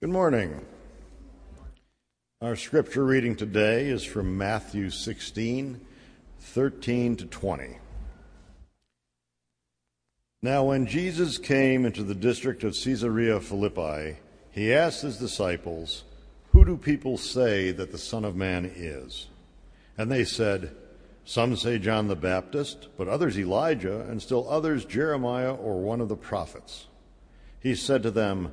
Good morning. Our scripture reading today is from Matthew 16, 13 to 20. Now, when Jesus came into the district of Caesarea Philippi, he asked his disciples, Who do people say that the Son of Man is? And they said, Some say John the Baptist, but others Elijah, and still others Jeremiah or one of the prophets. He said to them,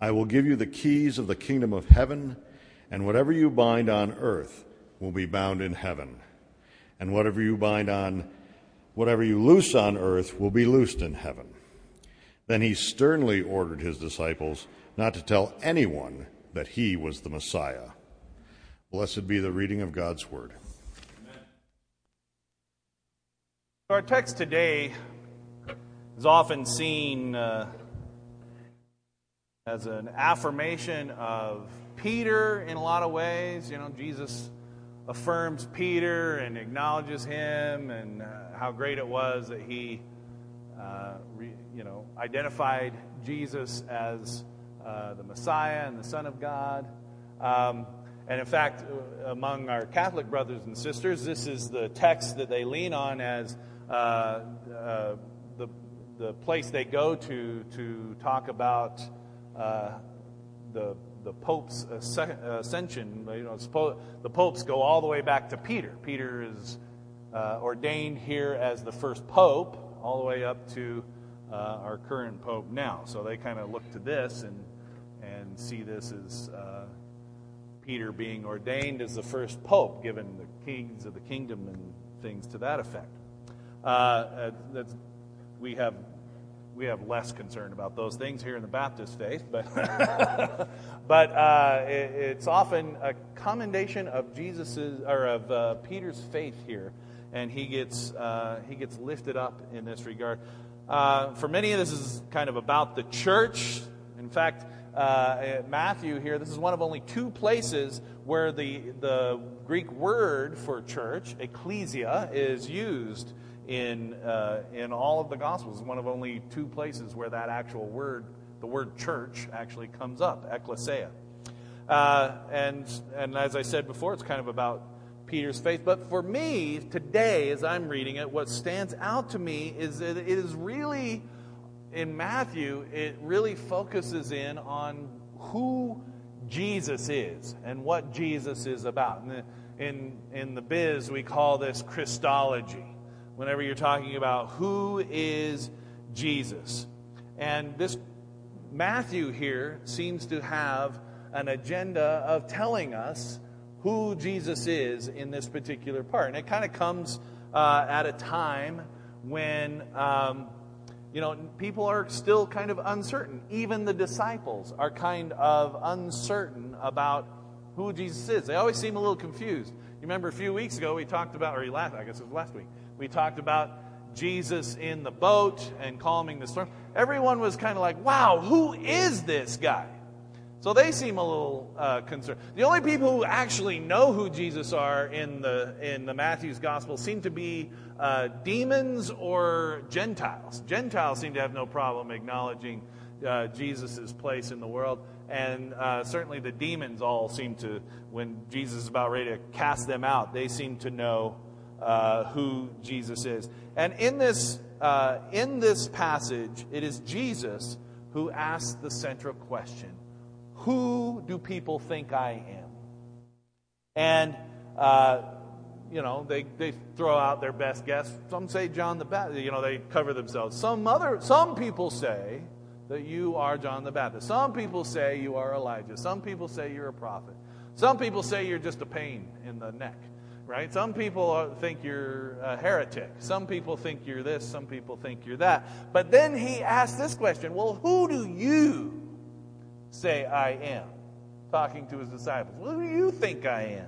I will give you the keys of the kingdom of heaven, and whatever you bind on earth will be bound in heaven, and whatever you bind on whatever you loose on earth will be loosed in heaven. Then he sternly ordered his disciples not to tell anyone that he was the Messiah. Blessed be the reading of God's word. Our text today is often seen uh, as an affirmation of Peter in a lot of ways. You know, Jesus affirms Peter and acknowledges him and uh, how great it was that he, uh, re, you know, identified Jesus as uh, the Messiah and the Son of God. Um, and in fact, uh, among our Catholic brothers and sisters, this is the text that they lean on as uh, uh, the, the place they go to to talk about the the Pope's ascension. You know, the popes go all the way back to Peter. Peter is uh, ordained here as the first pope, all the way up to uh, our current pope now. So they kind of look to this and and see this as uh, Peter being ordained as the first pope, given the keys of the kingdom and things to that effect. Uh, that's, we have we have less concern about those things here in the Baptist faith, but but uh, it, it's often a commendation of Jesus's or of uh, Peter's faith here, and he gets uh, he gets lifted up in this regard. Uh, for many, this is kind of about the church. In fact, uh, Matthew here, this is one of only two places where the the Greek word for church, ecclesia, is used in, uh, in all of the Gospels. It's one of only two places where that actual word, the word church, actually comes up, ecclesia. Uh, and, and as I said before, it's kind of about Peter's faith. But for me, today, as I'm reading it, what stands out to me is that it is really, in Matthew, it really focuses in on who Jesus is and what Jesus is about. In the, in, in the biz, we call this Christology whenever you're talking about who is Jesus. And this Matthew here seems to have an agenda of telling us who Jesus is in this particular part. And it kind of comes uh, at a time when, um, you know, people are still kind of uncertain. Even the disciples are kind of uncertain about who Jesus is. They always seem a little confused. You remember a few weeks ago we talked about, or last, I guess it was last week, we talked about Jesus in the boat and calming the storm. Everyone was kind of like, wow, who is this guy? So they seem a little uh, concerned. The only people who actually know who Jesus are in the in the Matthew's gospel seem to be uh, demons or Gentiles. Gentiles seem to have no problem acknowledging uh, Jesus' place in the world, and uh, certainly the demons all seem to, when Jesus is about ready to cast them out, they seem to know uh, who Jesus is. And in this, uh, in this passage, it is Jesus who asks the central question Who do people think I am? And, uh, you know, they, they throw out their best guess. Some say John the Baptist. You know, they cover themselves. Some other, some people say that you are John the Baptist. Some people say you are Elijah. Some people say you're a prophet. Some people say you're just a pain in the neck right? Some people think you're a heretic. Some people think you're this. Some people think you're that. But then he asks this question Well, who do you say I am? talking to his disciples. Who do you think I am?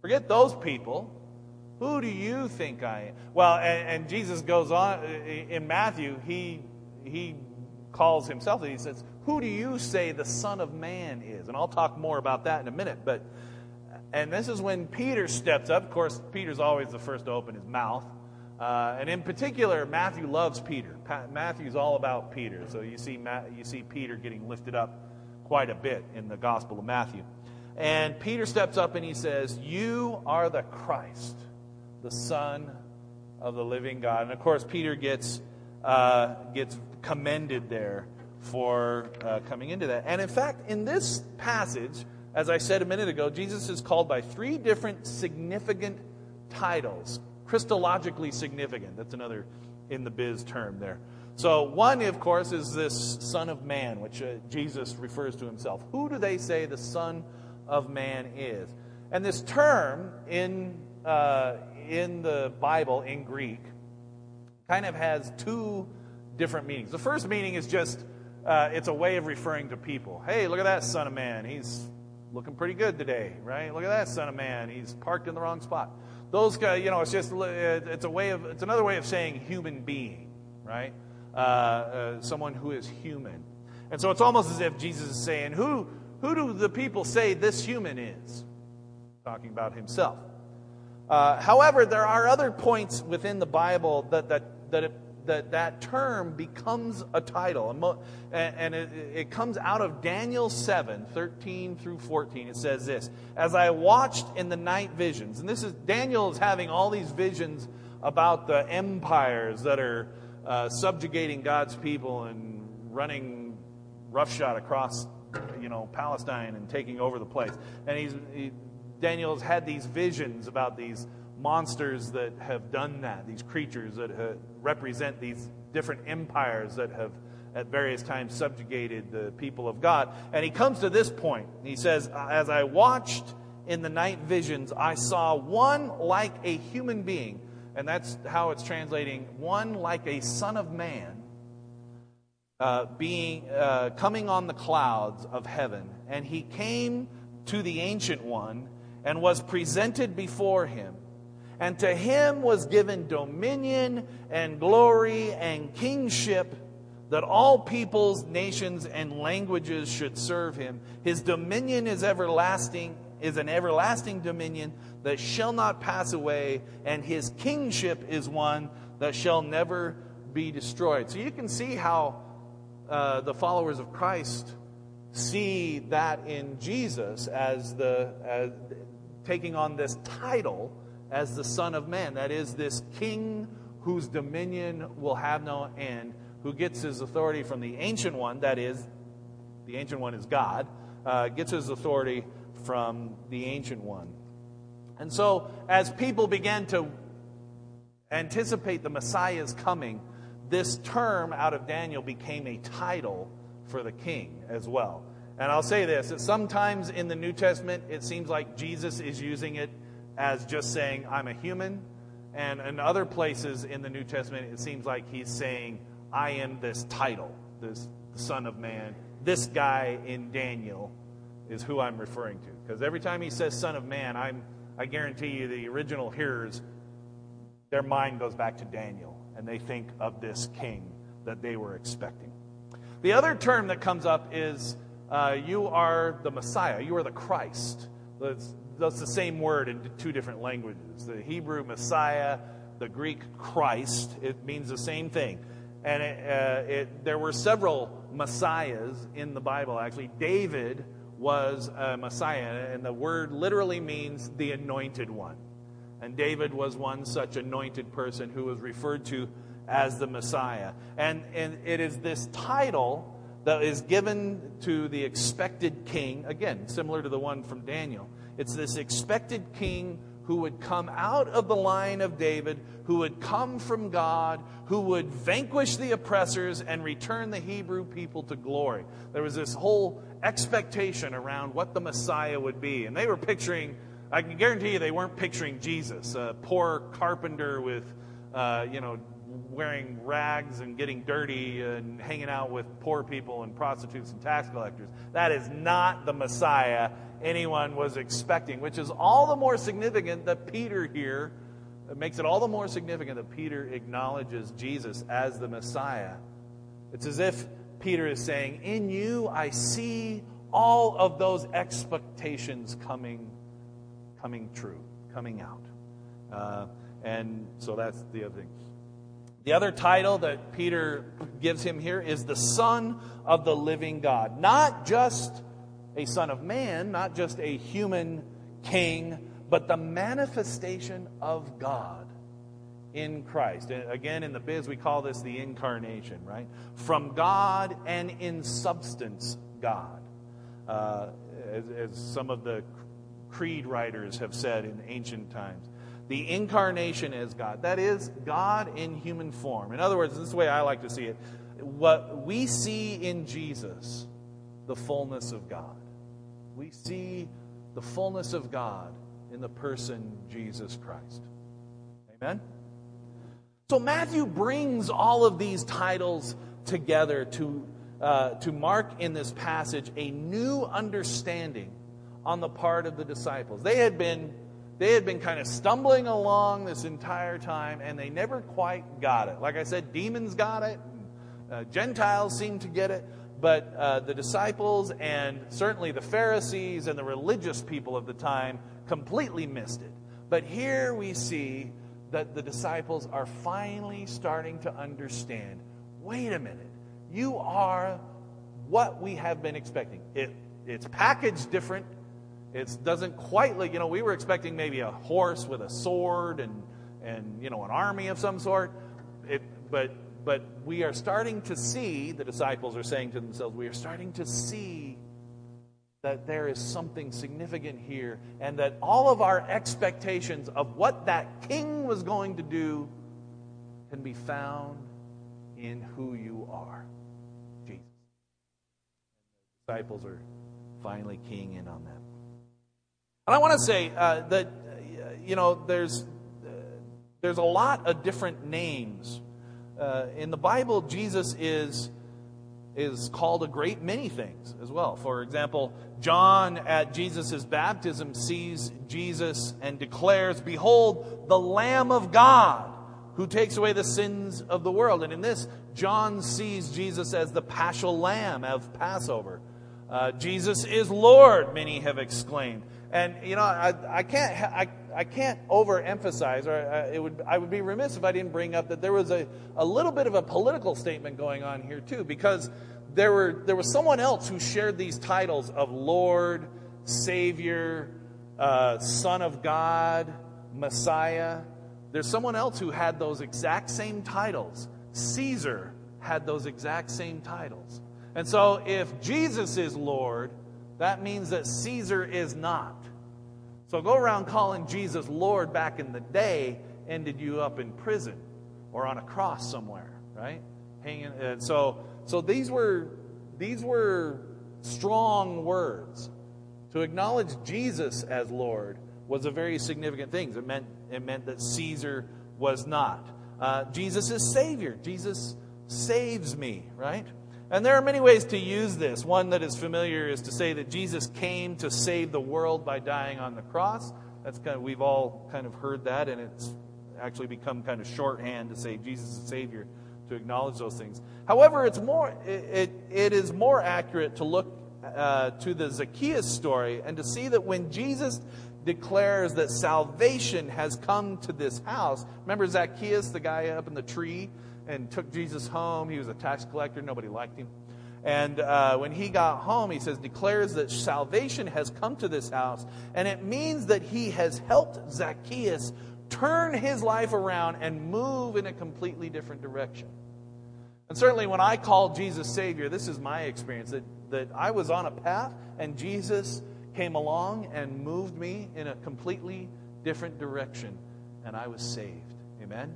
Forget those people. Who do you think I am? Well, and, and Jesus goes on uh, uh, in Matthew, he, he calls himself, he says, Who do you say the Son of Man is? And I'll talk more about that in a minute. But and this is when Peter steps up. Of course, Peter's always the first to open his mouth. Uh, and in particular, Matthew loves Peter. Pa- Matthew's all about Peter. So you see, Ma- you see Peter getting lifted up quite a bit in the Gospel of Matthew. And Peter steps up and he says, You are the Christ, the Son of the living God. And of course, Peter gets, uh, gets commended there for uh, coming into that. And in fact, in this passage, as I said a minute ago, Jesus is called by three different significant titles, Christologically significant. That's another in the biz term there. So, one, of course, is this Son of Man, which uh, Jesus refers to himself. Who do they say the Son of Man is? And this term in, uh, in the Bible, in Greek, kind of has two different meanings. The first meaning is just uh, it's a way of referring to people. Hey, look at that Son of Man. He's looking pretty good today, right? Look at that Son of Man. He's parked in the wrong spot. Those guys, you know, it's just it's a way of it's another way of saying human being, right? Uh, uh, someone who is human. And so it's almost as if Jesus is saying, "Who who do the people say this human is?" Talking about himself. Uh, however, there are other points within the Bible that that that it, that that term becomes a title. And, it comes out of Daniel 7, 13 through 14. It says this As I watched in the night visions, and this is Daniel is having all these visions about the empires that are uh, subjugating God's people and running roughshod across you know Palestine and taking over the place. And he's he, Daniel's had these visions about these monsters that have done that, these creatures that represent these different empires that have at various times subjugated the people of God. And he comes to this point. He says, As I watched in the night visions, I saw one like a human being. And that's how it's translating one like a son of man. Uh, being uh, coming on the clouds of heaven, and he came to the ancient one and was presented before him. And to him was given dominion and glory and kingship that all peoples, nations, and languages should serve him. His dominion is everlasting, is an everlasting dominion that shall not pass away, and his kingship is one that shall never be destroyed. So you can see how uh, the followers of Christ see that in Jesus as the as taking on this title as the Son of Man. That is, this king whose dominion will have no end, who gets his authority from the Ancient One, that is, the Ancient One is God, uh, gets his authority from the Ancient One. And so, as people began to anticipate the Messiah's coming, this term out of Daniel became a title for the king as well. And I'll say this that sometimes in the New Testament, it seems like Jesus is using it as just saying, I'm a human. And in other places in the New Testament, it seems like he's saying, I am this title, this Son of Man. This guy in Daniel is who I'm referring to. Because every time he says Son of Man, I'm, I guarantee you the original hearers, their mind goes back to Daniel and they think of this king that they were expecting. The other term that comes up is uh, you are the Messiah, you are the Christ. That's the same word in two different languages. The Hebrew Messiah, the Greek Christ, it means the same thing. And it, uh, it, there were several messiahs in the Bible, actually. David was a messiah, and the word literally means the anointed one. And David was one such anointed person who was referred to as the Messiah. And, and it is this title that is given to the expected king, again, similar to the one from Daniel. It's this expected king who would come out of the line of David, who would come from God, who would vanquish the oppressors and return the Hebrew people to glory. There was this whole expectation around what the Messiah would be. And they were picturing, I can guarantee you, they weren't picturing Jesus, a poor carpenter with, uh, you know, wearing rags and getting dirty and hanging out with poor people and prostitutes and tax collectors. That is not the Messiah anyone was expecting, which is all the more significant that Peter here, it makes it all the more significant that Peter acknowledges Jesus as the Messiah. It's as if Peter is saying, In you I see all of those expectations coming, coming true, coming out. Uh, and so that's the other thing. The other title that Peter gives him here is the Son of the Living God. Not just a Son of Man, not just a human king, but the manifestation of God in Christ. again, in the biz, we call this the incarnation, right? From God and in substance, God. Uh, as, as some of the creed writers have said in ancient times. The incarnation is God. That is, God in human form. In other words, this is the way I like to see it. What we see in Jesus, the fullness of God. We see the fullness of God in the person Jesus Christ. Amen? So Matthew brings all of these titles together to, uh, to mark in this passage a new understanding on the part of the disciples. They had been they had been kind of stumbling along this entire time and they never quite got it. Like I said, demons got it, uh, Gentiles seemed to get it, but uh, the disciples and certainly the Pharisees and the religious people of the time completely missed it. But here we see that the disciples are finally starting to understand wait a minute, you are what we have been expecting. It, it's packaged different it doesn't quite like, you know, we were expecting maybe a horse with a sword and, and you know, an army of some sort. It, but, but we are starting to see, the disciples are saying to themselves, we are starting to see that there is something significant here and that all of our expectations of what that king was going to do can be found in who you are Jesus. The disciples are finally keying in on that. And I want to say uh, that, uh, you know, there's, uh, there's a lot of different names. Uh, in the Bible, Jesus is, is called a great many things as well. For example, John at Jesus' baptism sees Jesus and declares, Behold, the Lamb of God who takes away the sins of the world. And in this, John sees Jesus as the paschal lamb of Passover. Uh, Jesus is Lord, many have exclaimed. And you know, I, I can't I, I can't overemphasize, or uh, it would I would be remiss if I didn't bring up that there was a, a little bit of a political statement going on here too, because there were there was someone else who shared these titles of Lord, Savior, uh, Son of God, Messiah. There's someone else who had those exact same titles. Caesar had those exact same titles. And so, if Jesus is Lord, that means that Caesar is not. So go around calling Jesus Lord back in the day ended you up in prison or on a cross somewhere, right? Hanging. And so, so these were these were strong words. To acknowledge Jesus as Lord was a very significant thing. It meant it meant that Caesar was not. Uh, Jesus is Savior. Jesus saves me, right? And there are many ways to use this. One that is familiar is to say that Jesus came to save the world by dying on the cross. That's kind of we've all kind of heard that, and it's actually become kind of shorthand to say Jesus is Savior to acknowledge those things. However, it's more it, it, is more accurate to look uh, to the Zacchaeus story and to see that when Jesus declares that salvation has come to this house. Remember Zacchaeus, the guy up in the tree? And took Jesus home. He was a tax collector, nobody liked him. And uh, when he got home, he says, declares that salvation has come to this house, and it means that he has helped Zacchaeus turn his life around and move in a completely different direction. And certainly, when I call Jesus Savior, this is my experience that, that I was on a path, and Jesus came along and moved me in a completely different direction, and I was saved. Amen?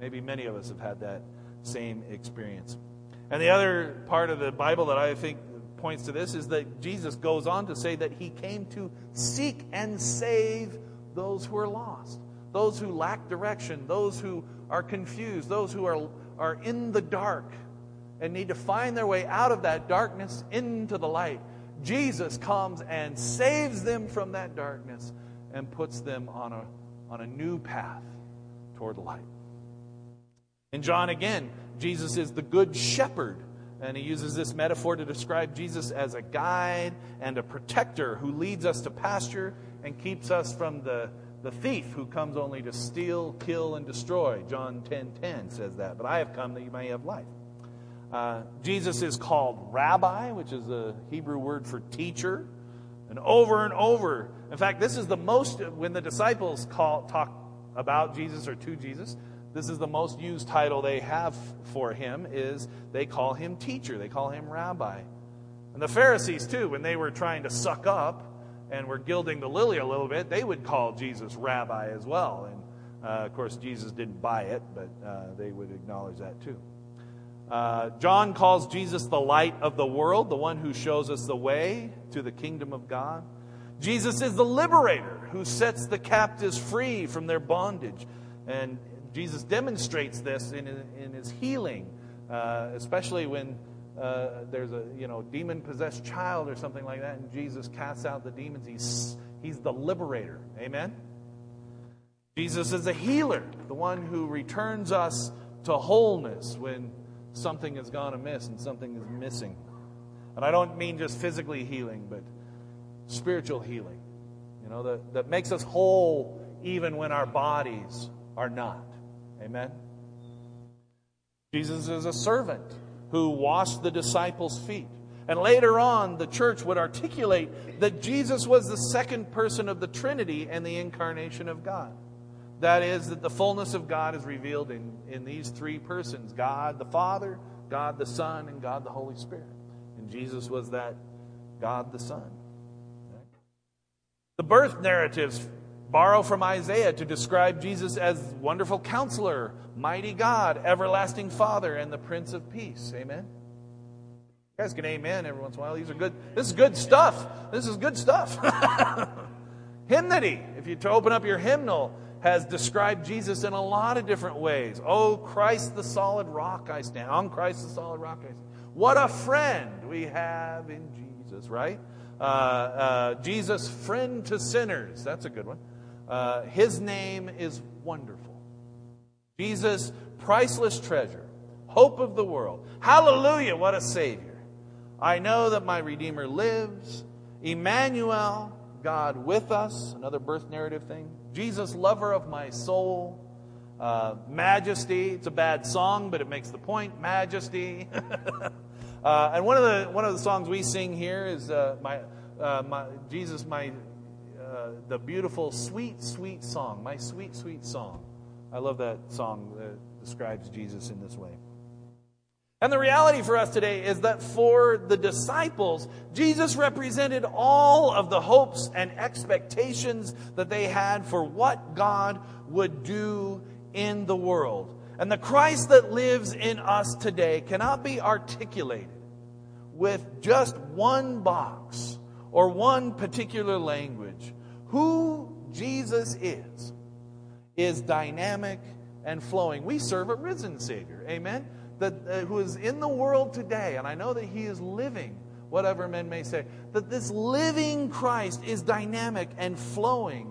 Maybe many of us have had that same experience. And the other part of the Bible that I think points to this is that Jesus goes on to say that he came to seek and save those who are lost, those who lack direction, those who are confused, those who are, are in the dark and need to find their way out of that darkness into the light. Jesus comes and saves them from that darkness and puts them on a, on a new path toward light. In John again, Jesus is the good shepherd. And he uses this metaphor to describe Jesus as a guide and a protector who leads us to pasture and keeps us from the, the thief who comes only to steal, kill, and destroy. John 10 10 says that. But I have come that you may have life. Uh, Jesus is called rabbi, which is a Hebrew word for teacher. And over and over, in fact, this is the most, when the disciples call, talk about Jesus or to Jesus, this is the most used title they have for him is they call him teacher. They call him rabbi. And the pharisees too when they were trying to suck up and were gilding the lily a little bit they would call jesus rabbi as well. And uh, of course jesus didn't buy it but uh, they would acknowledge that too. Uh, john calls jesus the light of the world the one who shows us the way to the kingdom of god. Jesus is the liberator who sets the captives free from their bondage. And Jesus demonstrates this in, in his healing, uh, especially when uh, there's a you know demon possessed child or something like that, and Jesus casts out the demons. He's he's the liberator. Amen. Jesus is a healer, the one who returns us to wholeness when something has gone amiss and something is missing. And I don't mean just physically healing, but spiritual healing. You know, that, that makes us whole even when our bodies are not. Amen? Jesus is a servant who washed the disciples' feet. And later on, the church would articulate that Jesus was the second person of the Trinity and the incarnation of God. That is, that the fullness of God is revealed in, in these three persons God the Father, God the Son, and God the Holy Spirit. And Jesus was that God the Son. The birth narratives borrow from Isaiah to describe Jesus as wonderful counselor, mighty God, everlasting Father, and the Prince of Peace. Amen. You guys can amen every once in a while. These are good. This is good stuff. This is good stuff. Hymnody, if you open up your hymnal, has described Jesus in a lot of different ways. Oh, Christ the solid rock I stand. On Christ the solid rock I stand. What a friend we have in Jesus, right? Uh, uh, Jesus, friend to sinners. That's a good one. Uh, his name is wonderful. Jesus, priceless treasure, hope of the world. Hallelujah, what a Savior. I know that my Redeemer lives. Emmanuel, God with us, another birth narrative thing. Jesus, lover of my soul. Uh, majesty, it's a bad song, but it makes the point. Majesty. uh, and one of the one of the songs we sing here is uh, my, uh, my Jesus, my the beautiful, sweet, sweet song, my sweet, sweet song. I love that song that describes Jesus in this way. And the reality for us today is that for the disciples, Jesus represented all of the hopes and expectations that they had for what God would do in the world. And the Christ that lives in us today cannot be articulated with just one box or one particular language who Jesus is, is dynamic and flowing. We serve a risen Savior, amen, that, uh, who is in the world today, and I know that He is living, whatever men may say, that this living Christ is dynamic and flowing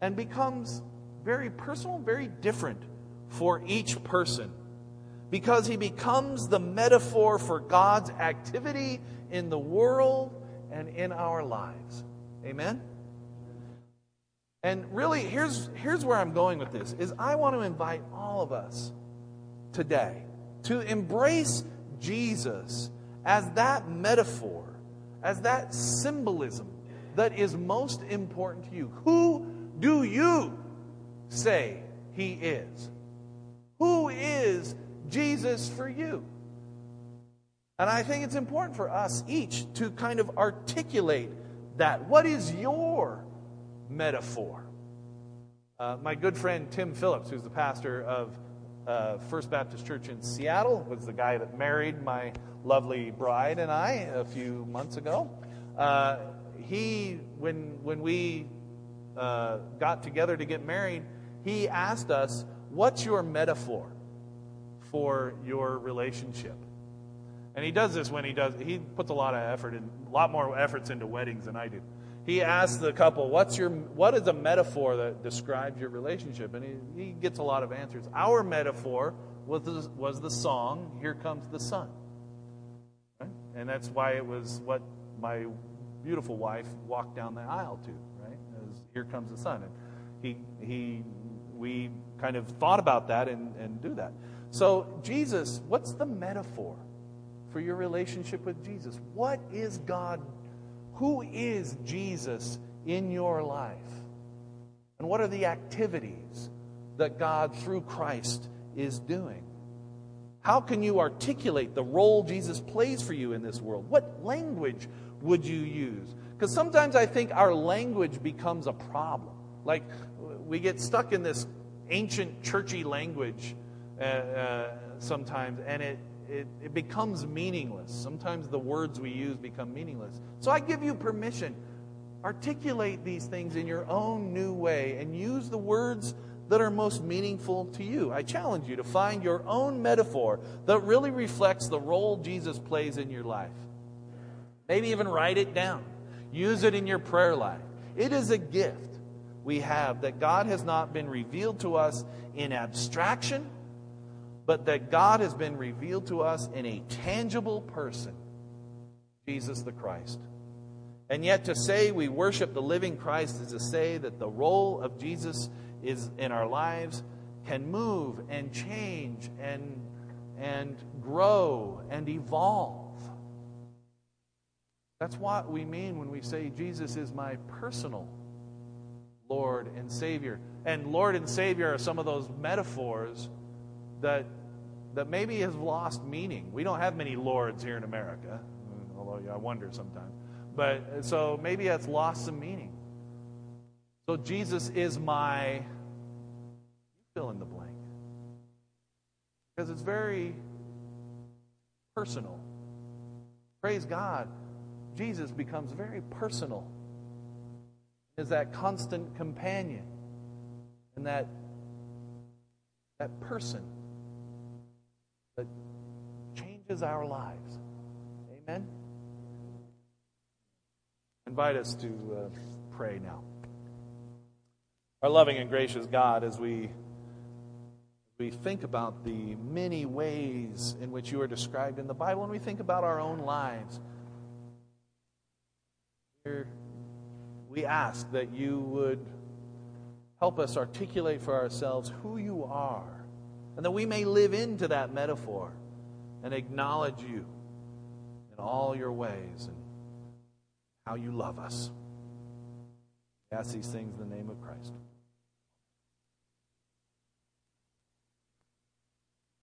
and becomes very personal, very different for each person because he becomes the metaphor for God's activity in the world and in our lives. Amen? And really, here's, here's where I'm going with this is I want to invite all of us today to embrace Jesus as that metaphor, as that symbolism that is most important to you. Who do you say he is? Who is Jesus for you? And I think it's important for us each to kind of articulate that. What is your metaphor. Uh, my good friend Tim Phillips, who's the pastor of uh, First Baptist Church in Seattle, was the guy that married my lovely bride and I a few months ago. Uh, he, when when we uh, got together to get married, he asked us, what's your metaphor for your relationship? And he does this when he does, he puts a lot of effort in, a lot more efforts into weddings than I do. He asks the couple, what's your, what is a metaphor that describes your relationship? And he, he gets a lot of answers. Our metaphor was the, was the song, Here Comes the Sun. Right? And that's why it was what my beautiful wife walked down the aisle to, right? As Here Comes the Sun. And he, he, we kind of thought about that and, and do that. So, Jesus, what's the metaphor for your relationship with Jesus? What is God? Who is Jesus in your life? And what are the activities that God, through Christ, is doing? How can you articulate the role Jesus plays for you in this world? What language would you use? Because sometimes I think our language becomes a problem. Like we get stuck in this ancient churchy language uh, uh, sometimes, and it, it, it becomes meaningless. Sometimes the words we use become meaningless. So I give you permission. Articulate these things in your own new way and use the words that are most meaningful to you. I challenge you to find your own metaphor that really reflects the role Jesus plays in your life. Maybe even write it down. Use it in your prayer life. It is a gift we have that God has not been revealed to us in abstraction, but that God has been revealed to us in a tangible person, Jesus the Christ. And yet, to say we worship the living Christ is to say that the role of Jesus is in our lives can move and change and, and grow and evolve. That's what we mean when we say Jesus is my personal Lord and Savior. And Lord and Savior are some of those metaphors that, that maybe have lost meaning. We don't have many lords here in America, although I wonder sometimes. But so maybe that's lost some meaning. So Jesus is my fill in the blank. Because it's very personal. Praise God. Jesus becomes very personal. Is that constant companion and that that person that changes our lives. Amen. invite us to uh, pray now. Our loving and gracious God, as we we think about the many ways in which you are described in the Bible, and we think about our own lives, we ask that you would help us articulate for ourselves who you are, and that we may live into that metaphor and acknowledge you in all your ways and how you love us. I ask these things in the name of Christ.